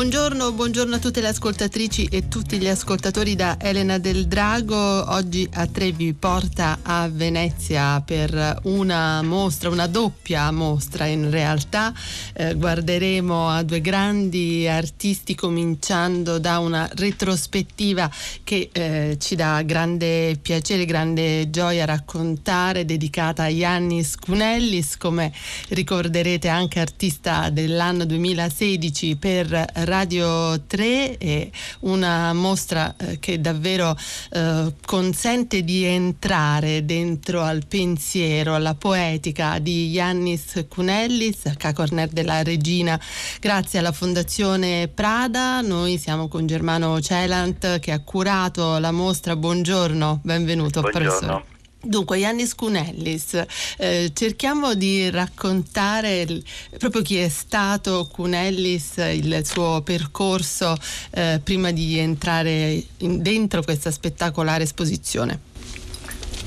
Buongiorno, buongiorno, a tutte le ascoltatrici e tutti gli ascoltatori da Elena del Drago. Oggi a Trevi porta a Venezia per una mostra, una doppia mostra in realtà. Eh, guarderemo a due grandi artisti cominciando da una retrospettiva che eh, ci dà grande piacere, grande gioia raccontare, dedicata a Yannis Cunellis, come ricorderete anche artista dell'anno 2016 per Radio 3 è una mostra eh, che davvero eh, consente di entrare dentro al pensiero, alla poetica di Yannis Cunellis, Cacorner della Regina. Grazie alla Fondazione Prada, noi siamo con Germano Celant che ha curato la mostra. Buongiorno, benvenuto Buongiorno. professore. Dunque, Yannis Cunellis, eh, cerchiamo di raccontare il, proprio chi è stato Cunellis, il suo percorso eh, prima di entrare in, dentro questa spettacolare esposizione.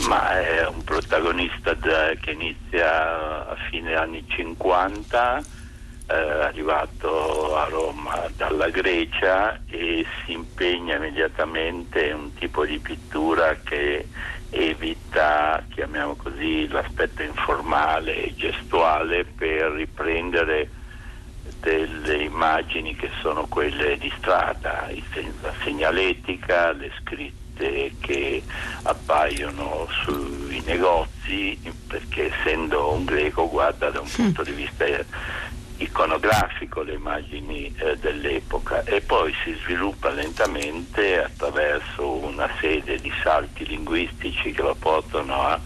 Ma è un protagonista che inizia a fine anni 50, eh, arrivato a Roma dalla Grecia e si impegna immediatamente in un tipo di pittura che evita, chiamiamo così, l'aspetto informale e gestuale per riprendere delle immagini che sono quelle di strada, la segnaletica, le scritte che appaiono sui negozi, perché essendo un greco guarda da un punto di vista iconografico le immagini eh, dell'epoca e poi si sviluppa lentamente attraverso una serie di salti linguistici che lo portano a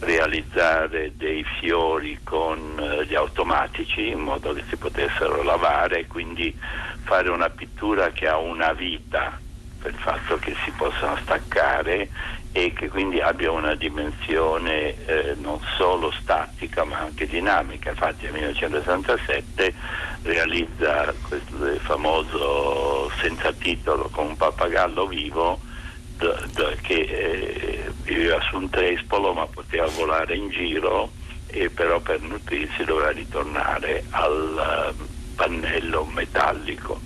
realizzare dei fiori con eh, gli automatici in modo che si potessero lavare e quindi fare una pittura che ha una vita per il fatto che si possano staccare e che quindi abbia una dimensione eh, non solo statica ma anche dinamica. Infatti nel 1967 realizza questo famoso senza titolo con un pappagallo vivo d- d- che eh, viveva su un trespolo ma poteva volare in giro e però per nutrirsi doveva ritornare al pannello metallico,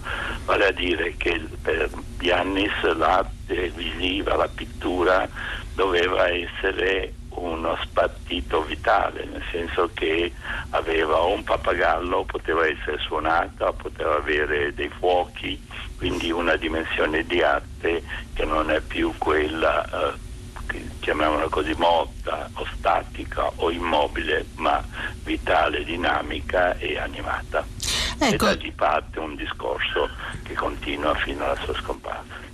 vale a dire che per Giannis l'arte visiva, la pittura doveva essere uno spartito vitale, nel senso che aveva un pappagallo, poteva essere suonata, poteva avere dei fuochi, quindi una dimensione di arte che non è più quella eh, chiamiamola così morta o statica o immobile, ma vitale, dinamica e animata. Ecco. E da lì parte un discorso che continua fino alla sua scomparsa.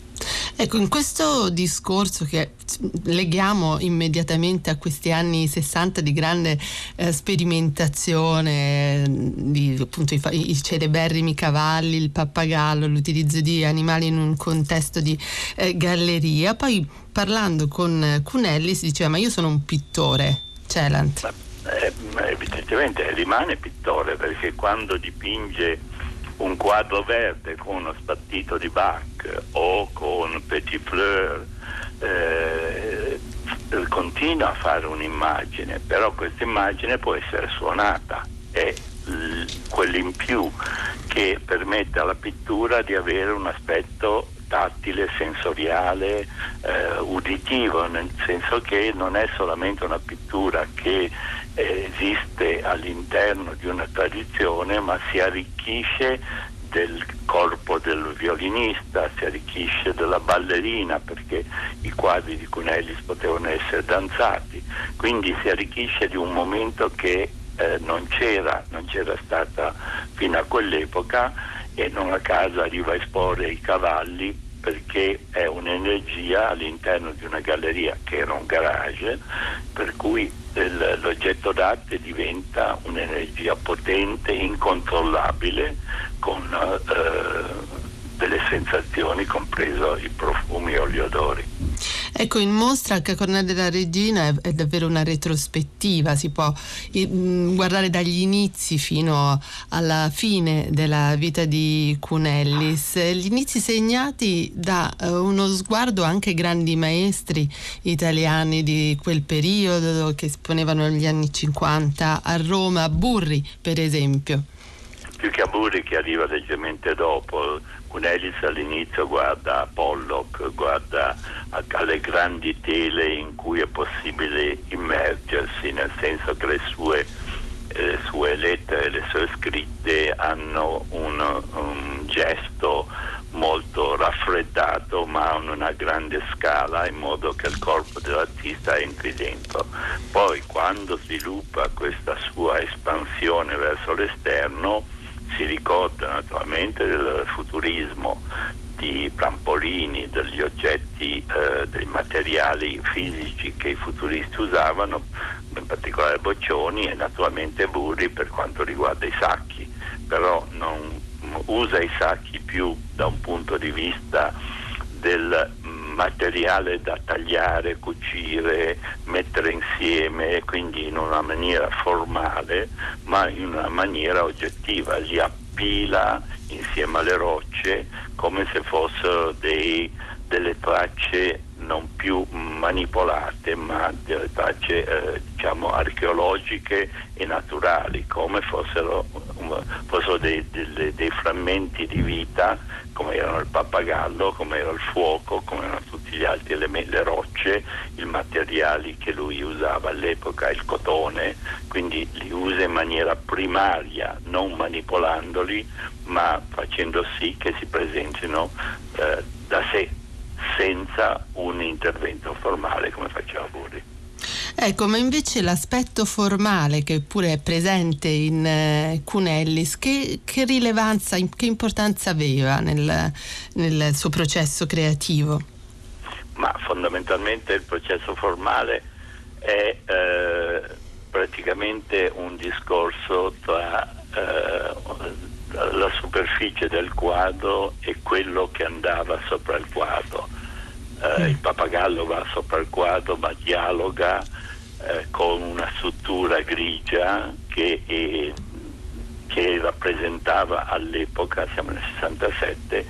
Ecco, in questo discorso che leghiamo immediatamente a questi anni 60 di grande eh, sperimentazione, di appunto i, i, celeberrimi cavalli, il pappagallo, l'utilizzo di animali in un contesto di eh, galleria, poi parlando con Cunelli si diceva ma io sono un pittore, Celant. Eh, evidentemente rimane pittore perché quando dipinge un quadro verde con uno spattito di Bach o con Petit Fleur eh, continua a fare un'immagine, però questa immagine può essere suonata, è quell'in più che permette alla pittura di avere un aspetto tattile, sensoriale, eh, uditivo, nel senso che non è solamente una pittura che esiste all'interno di una tradizione, ma si arricchisce del corpo del violinista, si arricchisce della ballerina perché i quadri di Cunellis potevano essere danzati, quindi si arricchisce di un momento che eh, non, c'era, non c'era stata fino a quell'epoca e non a caso arriva a esporre i cavalli perché è un'energia all'interno di una galleria che era un garage, per cui l'oggetto d'arte diventa un'energia potente, incontrollabile, con eh, delle sensazioni, compreso i profumi o gli odori. Ecco, in mostra anche Cornelio della Regina è, è, davvero una retrospettiva, si può mh, guardare dagli inizi fino alla fine della vita di Cunellis, gli inizi segnati da uh, uno sguardo anche grandi maestri italiani di quel periodo che esponevano negli anni 50 a Roma, Burri per esempio. Più che a Burri che arriva leggermente dopo, Cunellis all'inizio guarda a Pollock, guarda alle grandi tele in cui è possibile immergersi, nel senso che le sue, eh, le sue lettere, le sue scritte hanno un, un gesto molto raffreddato ma in una grande scala in modo che il corpo dell'artista entri dentro. Poi quando sviluppa questa sua espansione verso l'esterno si ricorda naturalmente del futurismo di trampolini, degli oggetti, eh, dei materiali fisici che i futuristi usavano, in particolare boccioni e naturalmente burri per quanto riguarda i sacchi, però non usa i sacchi più da un punto di vista del materiale da tagliare, cucire, mettere insieme, quindi in una maniera formale, ma in una maniera oggettiva, li appila insieme alle rocce come se fossero dei, delle tracce non più manipolate ma delle tracce eh, diciamo archeologiche e naturali come fossero, fossero dei, dei, dei, frammenti di vita come erano il pappagallo, come era il fuoco, come erano tutti gli altri elementi, le rocce, i materiali che lui usava all'epoca, il cotone, quindi li usa in maniera primaria, non manipolandoli, ma facendo sì che si presentino eh, da sé senza un intervento formale come faceva Burri. Ecco, ma invece l'aspetto formale che pure è presente in eh, Cunellis, che, che, rilevanza, che importanza aveva nel, nel, suo processo creativo? Ma fondamentalmente il processo formale è eh, praticamente un discorso tra eh, la superficie del quadro e quello che andava sopra il quadro. Eh. Il pappagallo va sopra il quadro ma dialoga eh, con una struttura grigia che, è, che, rappresentava all'epoca, siamo nel 67,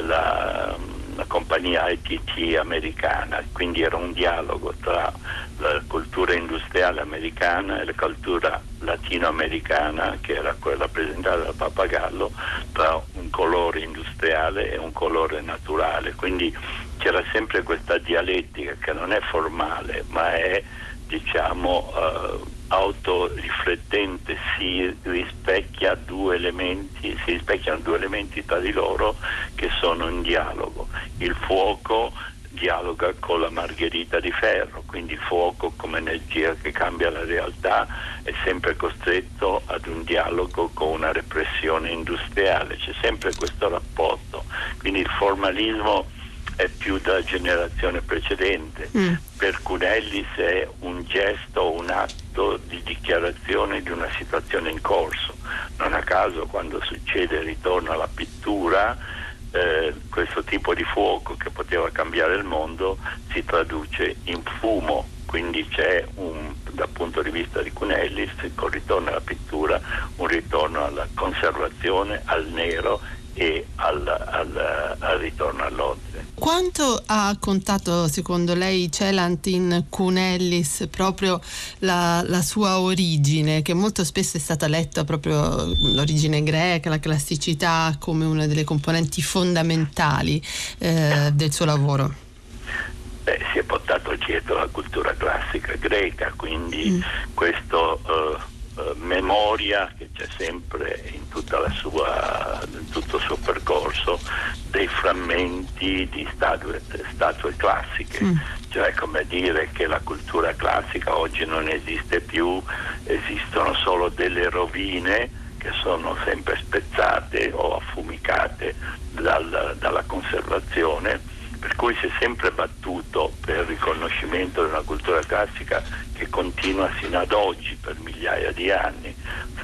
la, la compagnia ITT americana, quindi era un dialogo tra la cultura industriale americana e la cultura latinoamericana, che era quella rappresentata dal pappagallo, tra un colore industriale e un colore naturale. Quindi c'era sempre questa dialettica che non è formale, ma è diciamo eh, autoriflettente, si rispecchia due elementi, si rispecchiano due elementi tra di loro che sono in dialogo. Il fuoco dialoga con la margherita di ferro, quindi il fuoco come energia che cambia la realtà è sempre costretto ad un dialogo con una repressione industriale, c'è sempre questo rapporto, quindi il formalismo è più della generazione precedente. Mm. Per Cunellis è un gesto, un atto di dichiarazione di una situazione in corso. Non a caso quando succede il ritorno alla pittura, eh, questo tipo di fuoco che poteva cambiare il mondo si traduce in fumo, quindi c'è un, dal punto di vista di Cunellis, col ritorno alla pittura, un ritorno alla conservazione, al nero e al, al, al ritorno all'ordine. Quanto ha contato secondo lei Celant in Cunellis proprio la, la, sua origine, che molto spesso è stata letta proprio l'origine greca, la classicità come una delle componenti fondamentali eh, del suo lavoro? Beh, si è portato dietro la cultura classica greca, quindi mm. questo... Uh, eh, memoria che c'è sempre in, sua, in, tutto il suo percorso dei frammenti di statue, statue classiche, mm. cioè come dire che la cultura classica oggi non esiste più, esistono solo delle rovine che sono sempre spezzate o affumicate dal, dalla conservazione per cui si è sempre battuto per il riconoscimento di una cultura classica che continua sino ad oggi per migliaia di anni,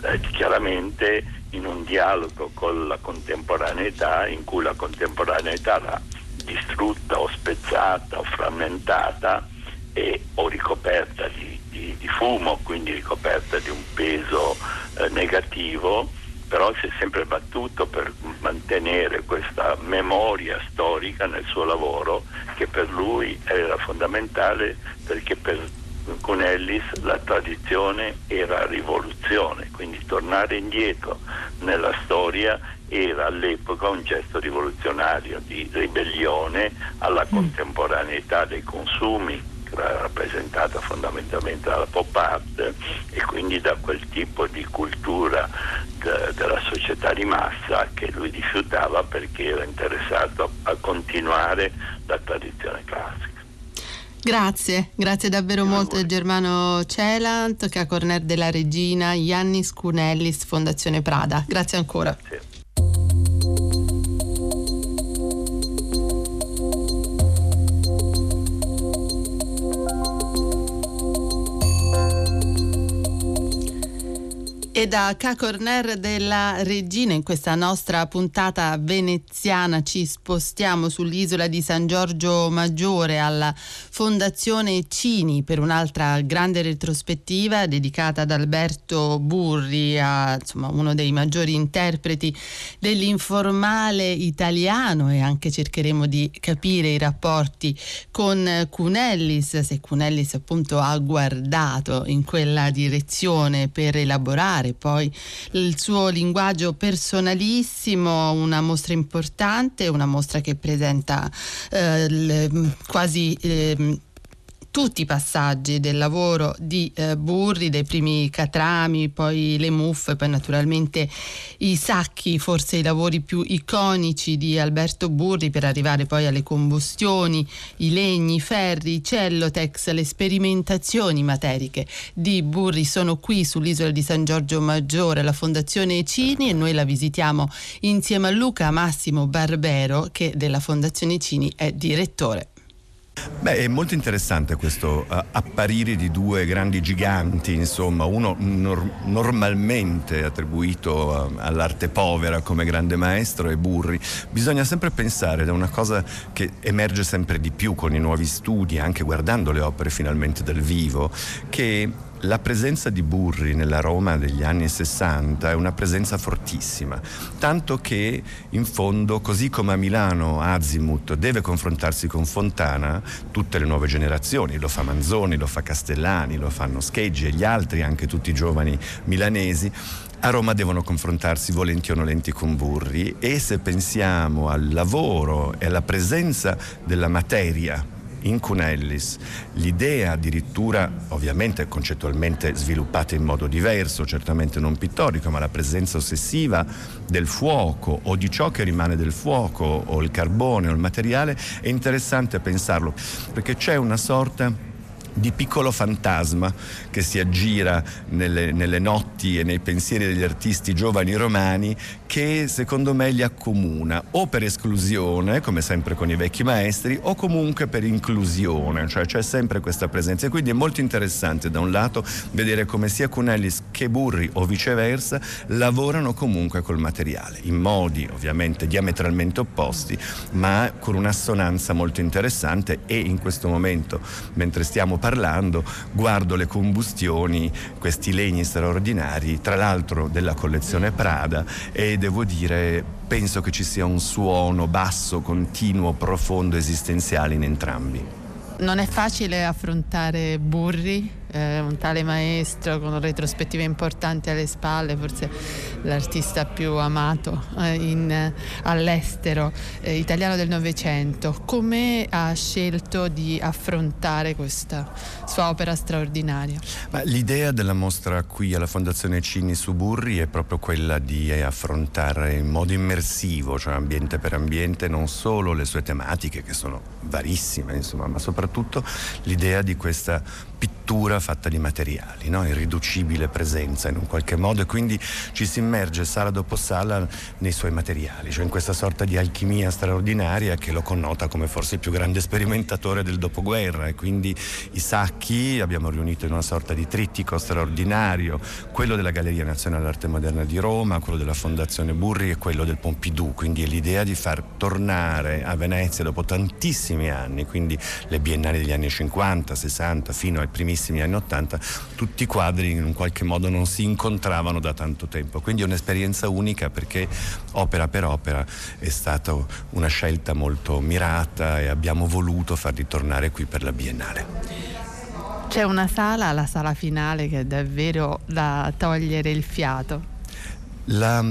eh, chiaramente in un dialogo con la contemporaneità in cui la contemporaneità l'ha distrutta o spezzata o frammentata e, o ricoperta di, di, di, fumo, quindi ricoperta di un peso eh, negativo, però si è sempre battuto per mantenere questa memoria storica nel suo lavoro che per lui era fondamentale perché per Cunellis la tradizione era rivoluzione, quindi tornare indietro nella storia era all'epoca un gesto rivoluzionario di ribellione alla mm. contemporaneità dei consumi rappresentata fondamentalmente dalla pop art e quindi da quel tipo di cultura de, della società di massa che lui rifiutava perché era interessato a, a continuare la tradizione classica. Grazie, grazie davvero e molto Germano Celant, Cacorner della Regina, Iannis Cunellis, Fondazione Prada. Grazie ancora. Grazie. E da K. Corner della Regina in questa nostra puntata veneziana ci spostiamo sull'isola di San Giorgio Maggiore alla Fondazione Cini per un'altra grande retrospettiva dedicata ad Alberto Burri, a, insomma, uno dei maggiori interpreti dell'informale italiano e anche cercheremo di capire i rapporti con Cunellis, se Cunellis appunto ha guardato in quella direzione per elaborare poi il suo linguaggio personalissimo, una mostra importante, una mostra che presenta eh, le, quasi eh, tutti i passaggi del lavoro di eh, Burri, dai primi catrami, poi le muffe, poi naturalmente i sacchi, forse i lavori più iconici di Alberto Burri per arrivare poi alle combustioni, i legni, i ferri, i cellotex, le sperimentazioni materiche di Burri sono qui sull'isola di San Giorgio Maggiore, la Fondazione Cini e noi la visitiamo insieme a Luca Massimo Barbero che della Fondazione Cini è direttore. Beh, è molto interessante questo uh, apparire di due grandi giganti, insomma, uno nor- normalmente attribuito uh, all'arte povera come grande maestro è Burri. Bisogna sempre pensare, ed è una cosa che emerge sempre di più con i nuovi studi, anche guardando le opere finalmente dal vivo, che la presenza di Burri nella Roma degli anni 60 è una presenza fortissima, tanto che in fondo, così come a Milano Azimuth deve confrontarsi con Fontana, tutte le nuove generazioni, lo fa Manzoni, lo fa Castellani, lo fanno Scheggi e gli altri, anche tutti i giovani milanesi, a Roma devono confrontarsi volenti o nolenti con Burri. E se pensiamo al lavoro e alla presenza della materia in Cunellis. L'idea addirittura, ovviamente concettualmente sviluppata in modo diverso, certamente non pittorico, ma la presenza ossessiva del fuoco o di ciò che rimane del fuoco o il carbone o il materiale, è interessante pensarlo, perché c'è una sorta di piccolo fantasma che si aggira nelle, nelle, notti e nei pensieri degli artisti giovani romani che secondo me li accomuna o per esclusione, come sempre con i vecchi maestri, o comunque per inclusione, cioè c'è sempre questa presenza. E quindi è molto interessante da un lato vedere come sia Cunellis che Burri o viceversa lavorano comunque col materiale, in modi ovviamente diametralmente opposti, ma con un'assonanza molto interessante e in questo momento, mentre stiamo parlando, guardo le combustioni, questi legni straordinari, tra l'altro della collezione Prada e devo dire penso che ci sia un suono basso, continuo, profondo, esistenziale in entrambi. Non è facile affrontare Burri eh, un tale maestro con retrospettive importanti alle spalle, forse l'artista più amato eh, in, eh, all'estero eh, italiano del Novecento. Come ha scelto di affrontare questa sua opera straordinaria? Ma l'idea della mostra qui alla Fondazione Cini su Burri è proprio quella di affrontare in modo immersivo, cioè ambiente per ambiente, non solo le sue tematiche che sono varissime, insomma, ma soprattutto l'idea di questa pittura pittura fatta di materiali, no? irriducibile presenza in un qualche modo e quindi ci si immerge sala dopo sala nei suoi materiali, cioè in questa sorta di alchimia straordinaria che lo connota come forse il più grande sperimentatore del dopoguerra e quindi i sacchi abbiamo riunito in una sorta di trittico straordinario, quello della Galleria Nazionale d'Arte Moderna di Roma, quello della Fondazione Burri e quello del Pompidou, quindi è l'idea di far tornare a Venezia dopo tantissimi anni, quindi le biennali degli anni 50, 60 fino ai primissimi anni 80, tutti i quadri in un qualche modo non si incontravano da tanto tempo, quindi è un'esperienza unica perché opera per opera è stata una scelta molto mirata e abbiamo voluto farli tornare qui per la Biennale. C'è una sala, la sala finale, che è davvero da togliere il fiato. La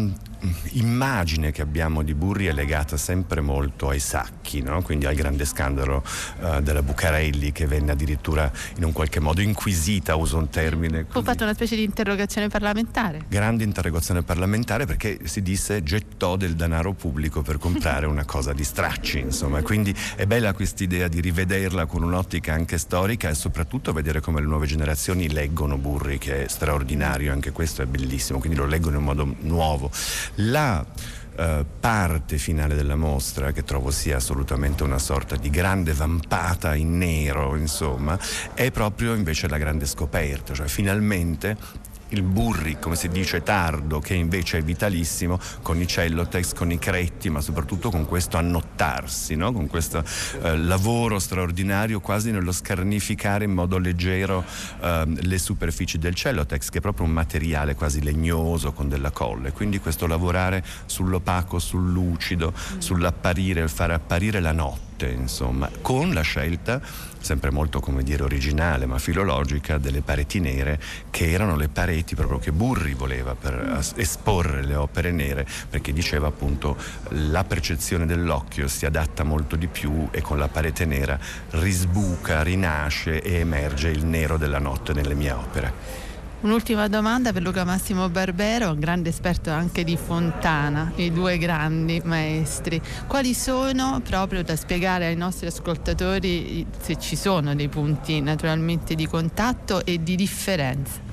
immagine che abbiamo di Burri è legata sempre molto ai sacchi, no? quindi al grande scandalo uh, della Bucarelli che venne addirittura in un qualche modo inquisita, uso un termine. Fu fatta una specie di interrogazione parlamentare. Grande interrogazione parlamentare perché si disse gettò del denaro pubblico per comprare una cosa di stracci, insomma, quindi è bella questa idea di rivederla con un'ottica anche storica e soprattutto vedere come le nuove generazioni leggono Burri, che è straordinario, anche questo è bellissimo, quindi lo leggono in modo nuovo. La Uh, parte finale della mostra, che trovo sia assolutamente una sorta di grande vampata in nero, insomma, è proprio invece la grande scoperta, cioè finalmente il burri, come si dice, tardo, che invece è vitalissimo, con i cellotex, con i cretti, ma soprattutto con questo annottarsi, no? con questo eh, lavoro straordinario quasi nello scarnificare in modo leggero eh, le superfici del cellotex, che è proprio un materiale quasi legnoso con della colle. Quindi questo lavorare sull'opaco, sul lucido, sull'apparire, il fare apparire la notte, insomma, con la scelta sempre molto come dire originale ma filologica delle pareti nere che erano le pareti proprio che Burri voleva per esporre le opere nere perché diceva appunto la percezione dell'occhio si adatta molto di più e con la parete nera risbuca, rinasce e emerge il nero della notte nelle mie opere. Un'ultima domanda per Luca Massimo Barbero, grande esperto anche di Fontana, i due grandi maestri. Quali sono, proprio da spiegare ai nostri ascoltatori, se ci sono dei punti naturalmente di contatto e di differenza?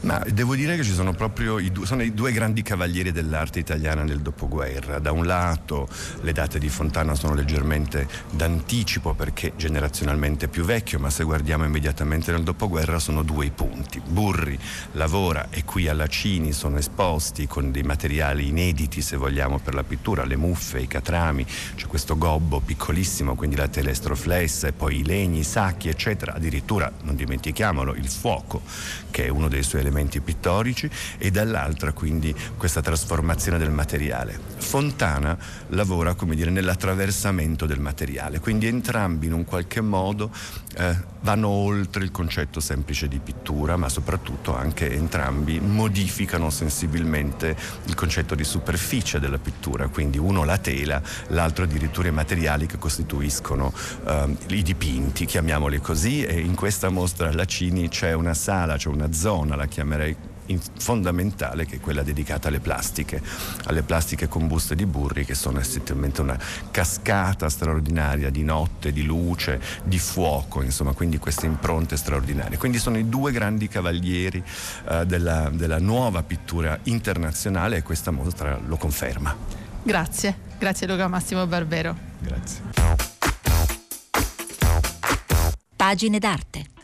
Ma devo dire che ci sono proprio i due, sono i due grandi cavalieri dell'arte italiana nel dopoguerra. Da un lato le date di Fontana sono leggermente d'anticipo perché generazionalmente più vecchio, ma se guardiamo immediatamente nel dopoguerra sono due i punti. Burri lavora e qui alla Cini sono esposti con dei materiali inediti se vogliamo per la pittura, le muffe, i catrami, c'è questo gobbo piccolissimo, quindi la telestroflessa poi i legni, i sacchi eccetera. Addirittura non dimentichiamolo il fuoco che è uno dei suoi elementi pittorici e dall'altra quindi questa trasformazione del materiale. Fontana lavora come dire nell'attraversamento del materiale, quindi entrambi in un qualche modo eh, vanno oltre il concetto semplice di pittura, ma soprattutto anche entrambi modificano sensibilmente il concetto di superficie della pittura, quindi uno la tela, l'altro addirittura i materiali che costituiscono eh, i dipinti, chiamiamoli così, e in questa mostra alla Cini c'è una sala, c'è una zona, la chiamerei fondamentale che è quella dedicata alle plastiche, alle plastiche combuste di Burri che sono essenzialmente una cascata straordinaria di notte, di luce, di fuoco, insomma, quindi queste impronte straordinarie. Quindi sono i due grandi cavalieri uh, della, della nuova pittura internazionale e questa mostra lo conferma. Grazie, grazie Luca Massimo Barbero. Grazie. Pagine d'arte.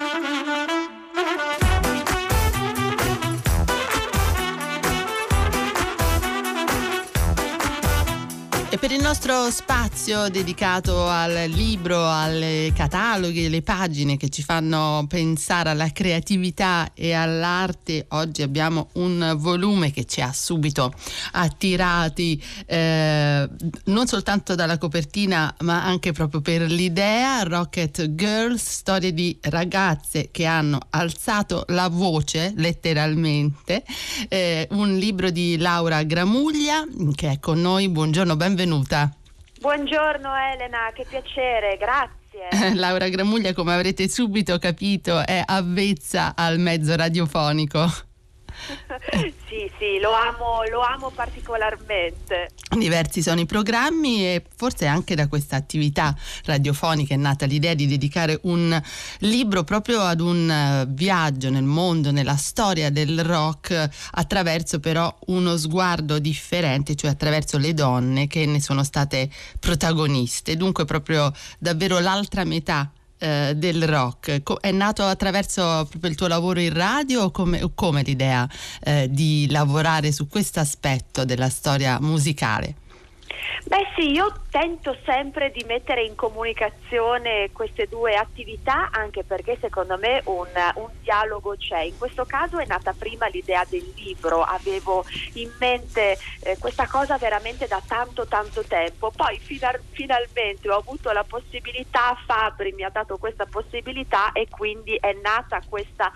E per il nostro spazio dedicato al libro, ai cataloghi, alle pagine che ci fanno pensare alla creatività e all'arte, oggi abbiamo un volume che ci ha subito attirati eh, non soltanto dalla copertina ma anche proprio per l'idea, Rocket Girls, storie di ragazze che hanno alzato la voce letteralmente, eh, un libro di Laura Gramuglia che è con noi, buongiorno, benvenuta benvenuta. Buongiorno Elena, che piacere, grazie. Laura Gramuglia, come avrete subito capito, è avvezza al mezzo radiofonico. sì, sì, lo amo, lo amo particolarmente. Diversi sono i programmi e forse anche da questa attività radiofonica è nata l'idea di dedicare un libro proprio ad un eh, viaggio nel mondo, nella storia del rock, attraverso però uno sguardo differente, cioè attraverso le donne che ne sono state protagoniste. Dunque proprio davvero l'altra metà eh, del rock? è nato attraverso proprio il tuo lavoro in radio o come, o come l'idea eh, di lavorare su questo aspetto della storia musicale? Beh sì, io tento sempre di mettere in comunicazione queste due attività anche perché secondo me un, un, dialogo c'è. In questo caso è nata prima l'idea del libro, avevo in mente eh, questa cosa veramente da tanto tanto tempo, poi final, finalmente ho avuto la possibilità, Fabri mi ha dato questa possibilità e quindi è nata questa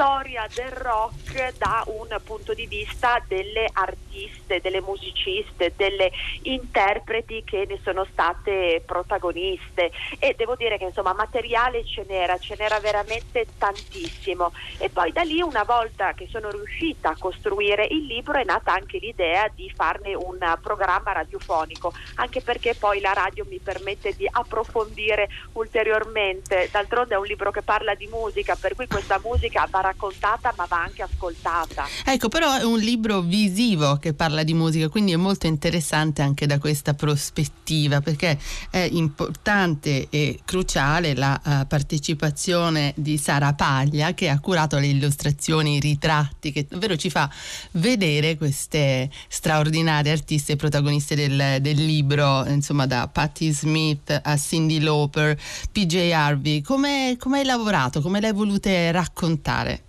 storia del rock da un punto di vista delle artiste, delle musiciste, delle interpreti che ne sono state protagoniste. E devo dire che insomma materiale ce n'era, ce n'era veramente tantissimo. E poi da lì una volta che sono riuscita a costruire il libro è nata anche l'idea di farne un programma radiofonico anche perché poi la radio mi permette di approfondire ulteriormente, d'altronde è un libro che parla di musica per cui questa musica va raccontata ma va anche ascoltata. Ecco, però è un libro visivo che parla di musica, quindi è molto interessante anche da questa prospettiva perché è importante e cruciale la uh, partecipazione di Sara Paglia che ha curato le illustrazioni, i ritratti, che davvero ci fa vedere queste straordinarie artiste protagoniste del, del libro, insomma da Patti Smith a Cindy Lauper, PJ Harvey. Come, come hai lavorato? Come l'hai volute raccontare?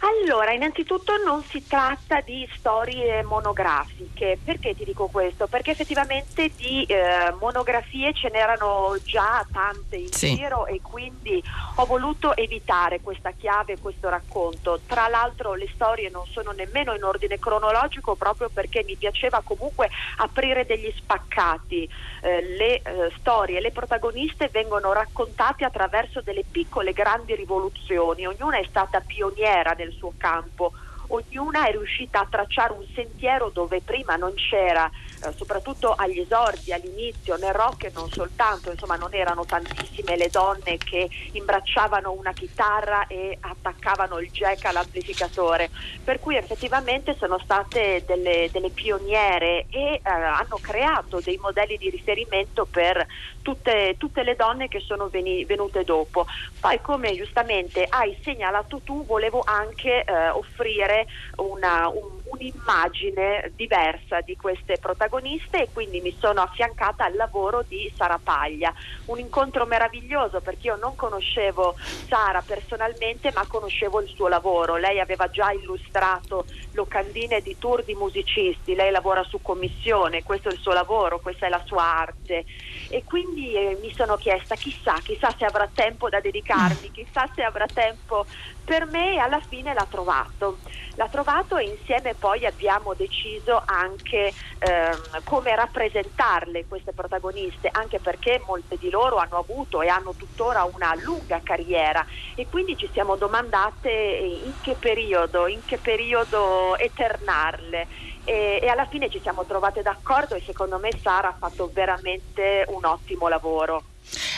Allora, innanzitutto non si tratta di storie monografiche. Perché ti dico questo? Perché effettivamente di eh, monografie ce n'erano già tante in sì. giro e quindi ho voluto evitare questa chiave, questo racconto. Tra l'altro le storie non sono nemmeno in ordine cronologico proprio perché mi piaceva comunque aprire degli spaccati. Eh, le eh, storie, le protagoniste vengono raccontate attraverso delle piccole grandi rivoluzioni. Ognuna è stata pioniera nel suo campo. Ognuna è riuscita a tracciare un sentiero dove prima non c'era, eh, soprattutto agli esordi, all'inizio, nel rock e non soltanto, insomma non erano tantissime le donne che imbracciavano una chitarra e attaccavano il jack all'amplificatore, per cui effettivamente sono state delle, delle pioniere e eh, hanno creato dei modelli di riferimento per tutte, tutte le donne che sono veni, venute dopo. Poi come giustamente hai segnalato tu, volevo anche eh, offrire una, un, un'immagine diversa di queste protagoniste e quindi mi sono affiancata al lavoro di Sara Paglia. Un incontro meraviglioso perché io non conoscevo Sara personalmente ma conoscevo il suo lavoro. Lei aveva già illustrato locandine di tour di musicisti, lei lavora su commissione, questo è il suo lavoro, questa è la sua arte e quindi eh, mi sono chiesta chissà, chissà se avrà tempo da dedicarmi, chissà se avrà tempo per me e alla fine l'ha trovato. L'ha trovato e insieme poi abbiamo deciso anche ehm, come rappresentarle queste protagoniste, anche perché molte di loro hanno avuto e hanno tuttora una lunga carriera e quindi ci siamo domandate in che periodo, in che periodo eternarle e, e alla fine ci siamo trovate d'accordo e secondo me Sara ha fatto veramente un ottimo lavoro.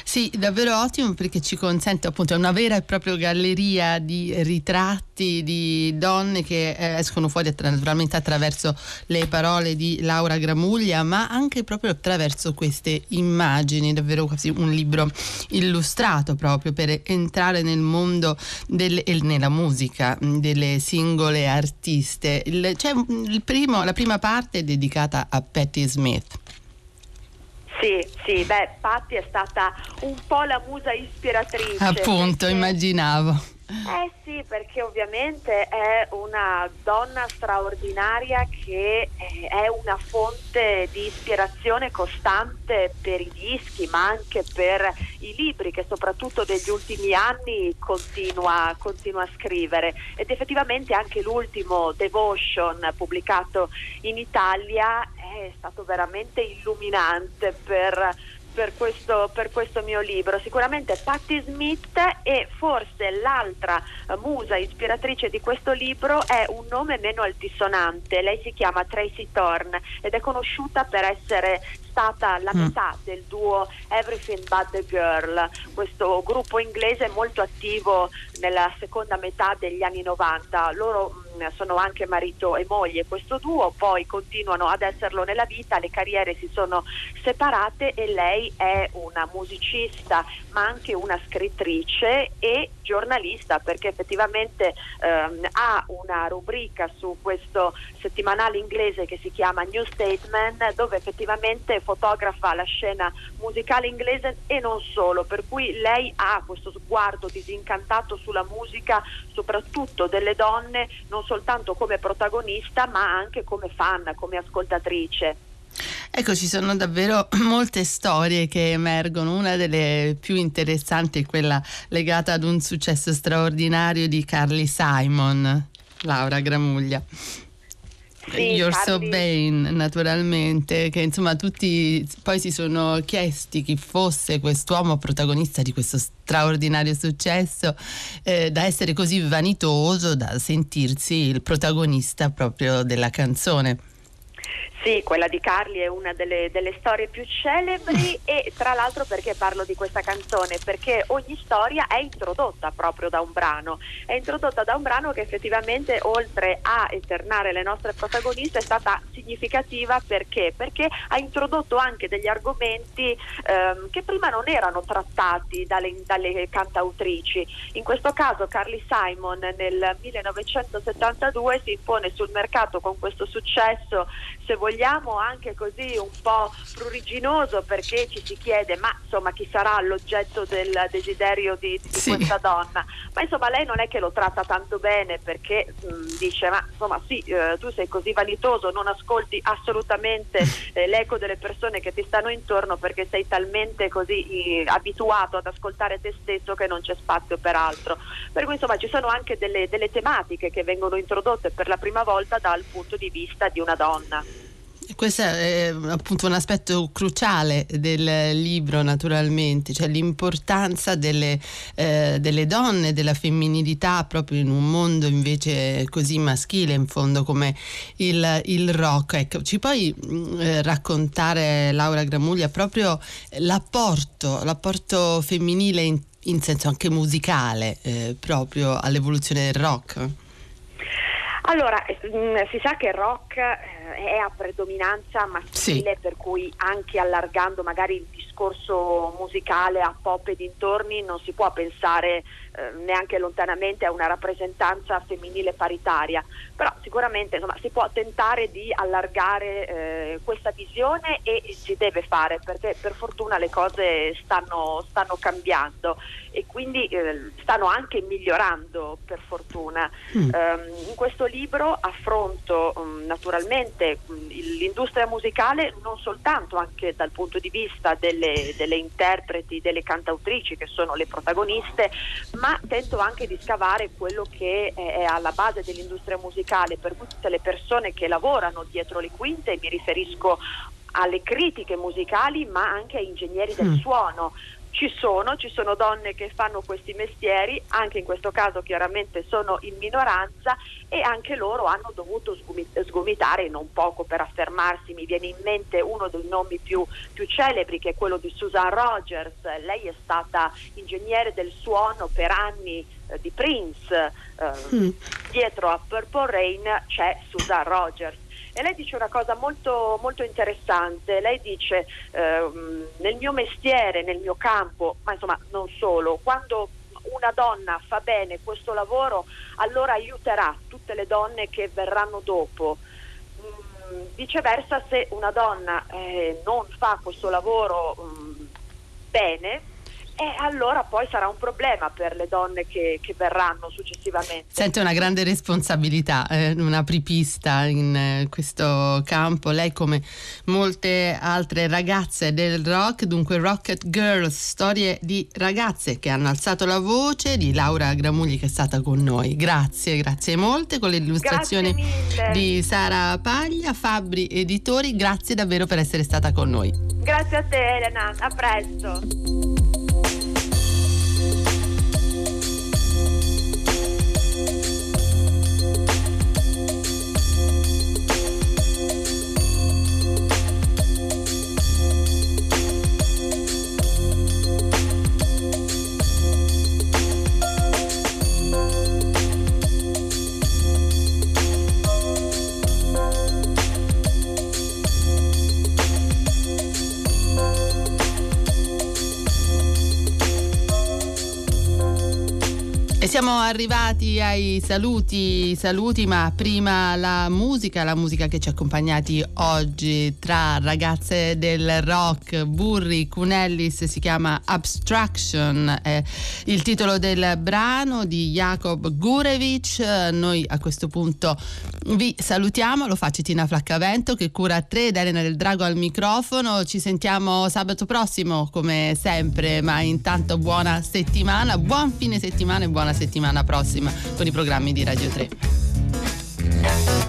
Sì, davvero ottimo perché ci consente appunto una vera e propria galleria di ritratti di donne che eh, escono fuori naturalmente attraverso le parole di Laura Gramuglia, ma anche proprio attraverso queste immagini, davvero quasi un libro illustrato proprio per entrare nel mondo del, e nella musica delle singole artiste. Il, cioè, il primo, la prima parte è dedicata a Patti Smith. Sì, sì, beh, Patti è stata un po' la musa ispiratrice. Appunto, perché... immaginavo. Eh sì, perché ovviamente è una donna straordinaria che eh, è una fonte di ispirazione costante per i dischi, ma anche per i libri che soprattutto negli ultimi anni continua, continua a scrivere. Ed effettivamente anche l'ultimo Devotion pubblicato in Italia è stato veramente illuminante per per questo, per questo, mio libro. Sicuramente Patti Smith e forse l'altra uh, musa ispiratrice di questo libro è un nome meno altisonante. Lei si chiama Tracy Thorne ed è conosciuta per essere stata la mm. metà del duo Everything But the Girl, questo gruppo inglese molto attivo nella seconda metà degli anni 90. Loro mm, sono anche marito e moglie questo duo, poi continuano ad esserlo nella vita, le carriere si sono separate e lei è una musicista ma anche una scrittrice e giornalista perché effettivamente ehm, ha una rubrica su questo settimanale inglese che si chiama New Statement dove effettivamente fotografa la scena musicale inglese e non solo, per cui lei ha questo sguardo disincantato sulla musica soprattutto delle donne non soltanto come protagonista ma anche come fan, come ascoltatrice. Ecco, ci sono davvero molte storie che emergono. Una delle più interessanti è quella legata ad un successo straordinario di Carly Simon, Laura Gramuglia. Sì, You're Carly. So Bane, naturalmente, che insomma tutti poi si sono chiesti chi fosse quest'uomo protagonista di questo straordinario successo, eh, da essere così vanitoso da sentirsi il protagonista proprio della canzone. Sì, quella di Carli è una delle, delle, storie più celebri e tra l'altro perché parlo di questa canzone? Perché ogni storia è introdotta proprio da un brano, è introdotta da un brano che effettivamente oltre a eternare le nostre protagoniste è stata significativa perché? Perché ha introdotto anche degli argomenti ehm, che prima non erano trattati dalle, dalle cantautrici. In questo caso Carly Simon nel 1972 si impone sul mercato con questo successo, se vogliamo vogliamo anche così un po' pruriginoso perché ci si chiede ma insomma chi sarà l'oggetto del desiderio di, di sì. questa donna? Ma insomma lei non è che lo tratta tanto bene perché mh, mm, dice ma insomma sì eh, tu sei così vanitoso non ascolti assolutamente eh, l'eco delle persone che ti stanno intorno perché sei talmente così eh, abituato ad ascoltare te stesso che non c'è spazio per altro. Per cui insomma ci sono anche delle, delle tematiche che vengono introdotte per la prima volta dal punto di vista di una donna questo è appunto un aspetto cruciale del libro, naturalmente, cioè l'importanza delle, eh, delle, donne, della femminilità proprio in un mondo invece così maschile, in fondo, come il, il rock. Ecco, ci puoi mm, eh, raccontare, Laura Gramuglia, proprio l'apporto, l'apporto femminile in, in senso anche musicale, eh, proprio all'evoluzione del rock? Allora, mm, si sa che il rock eh, è a predominanza maschile, sì. per cui anche allargando magari il discorso musicale a pop e dintorni non si può pensare eh, neanche lontanamente a una rappresentanza femminile paritaria, però sicuramente insomma, si può tentare di allargare eh, questa visione e si deve fare perché per fortuna le cose stanno, stanno cambiando e quindi eh, stanno anche migliorando per fortuna. Mm. Um, in questo libro affronto um, naturalmente um, l'industria musicale non soltanto anche dal punto di vista delle, delle interpreti, delle cantautrici che sono le protagoniste, ma tento anche di scavare quello che è alla base dell'industria musicale per tutte le persone che lavorano dietro le quinte, mi riferisco alle critiche musicali ma anche ai ingegneri del mm. suono, ci sono, ci sono donne che fanno questi mestieri, anche in questo caso chiaramente sono in minoranza e anche loro hanno dovuto sgomitare non poco per affermarsi. Mi viene in mente uno dei nomi più, più celebri che è quello di Susan Rogers, lei è stata ingegnere del suono per anni eh, di Prince, eh, mm. dietro a Purple Rain c'è Susan Rogers e lei dice una cosa molto, molto interessante, lei dice ehm, nel mio mestiere, nel mio campo, ma insomma non solo, quando una donna fa bene questo lavoro allora aiuterà tutte le donne che verranno dopo. Mm, viceversa se una donna eh, non fa questo lavoro mm, bene, e allora poi sarà un problema per le donne che, che verranno successivamente. Sente una grande responsabilità, eh, una apripista in eh, questo campo, lei come molte altre ragazze del rock, dunque Rocket Girls, storie di ragazze che hanno alzato la voce, di Laura Gramugli che è stata con noi. Grazie, grazie molte con le illustrazioni di Sara Paglia, Fabri Editori, grazie davvero per essere stata con noi. Grazie a te Elena, a presto. Siamo arrivati ai saluti, saluti, ma prima la musica, la musica che ci ha accompagnati oggi tra ragazze del rock, Burri, Cunellis, si chiama Abstraction, è il titolo del brano di Jacob Gurevich. Noi a questo punto vi salutiamo, lo fa Citina Flaccavento che cura 3 ed Elena del Drago al microfono. Ci sentiamo sabato prossimo come sempre, ma intanto buona settimana, buon fine settimana e buona settimana prossima con i programmi di Radio 3.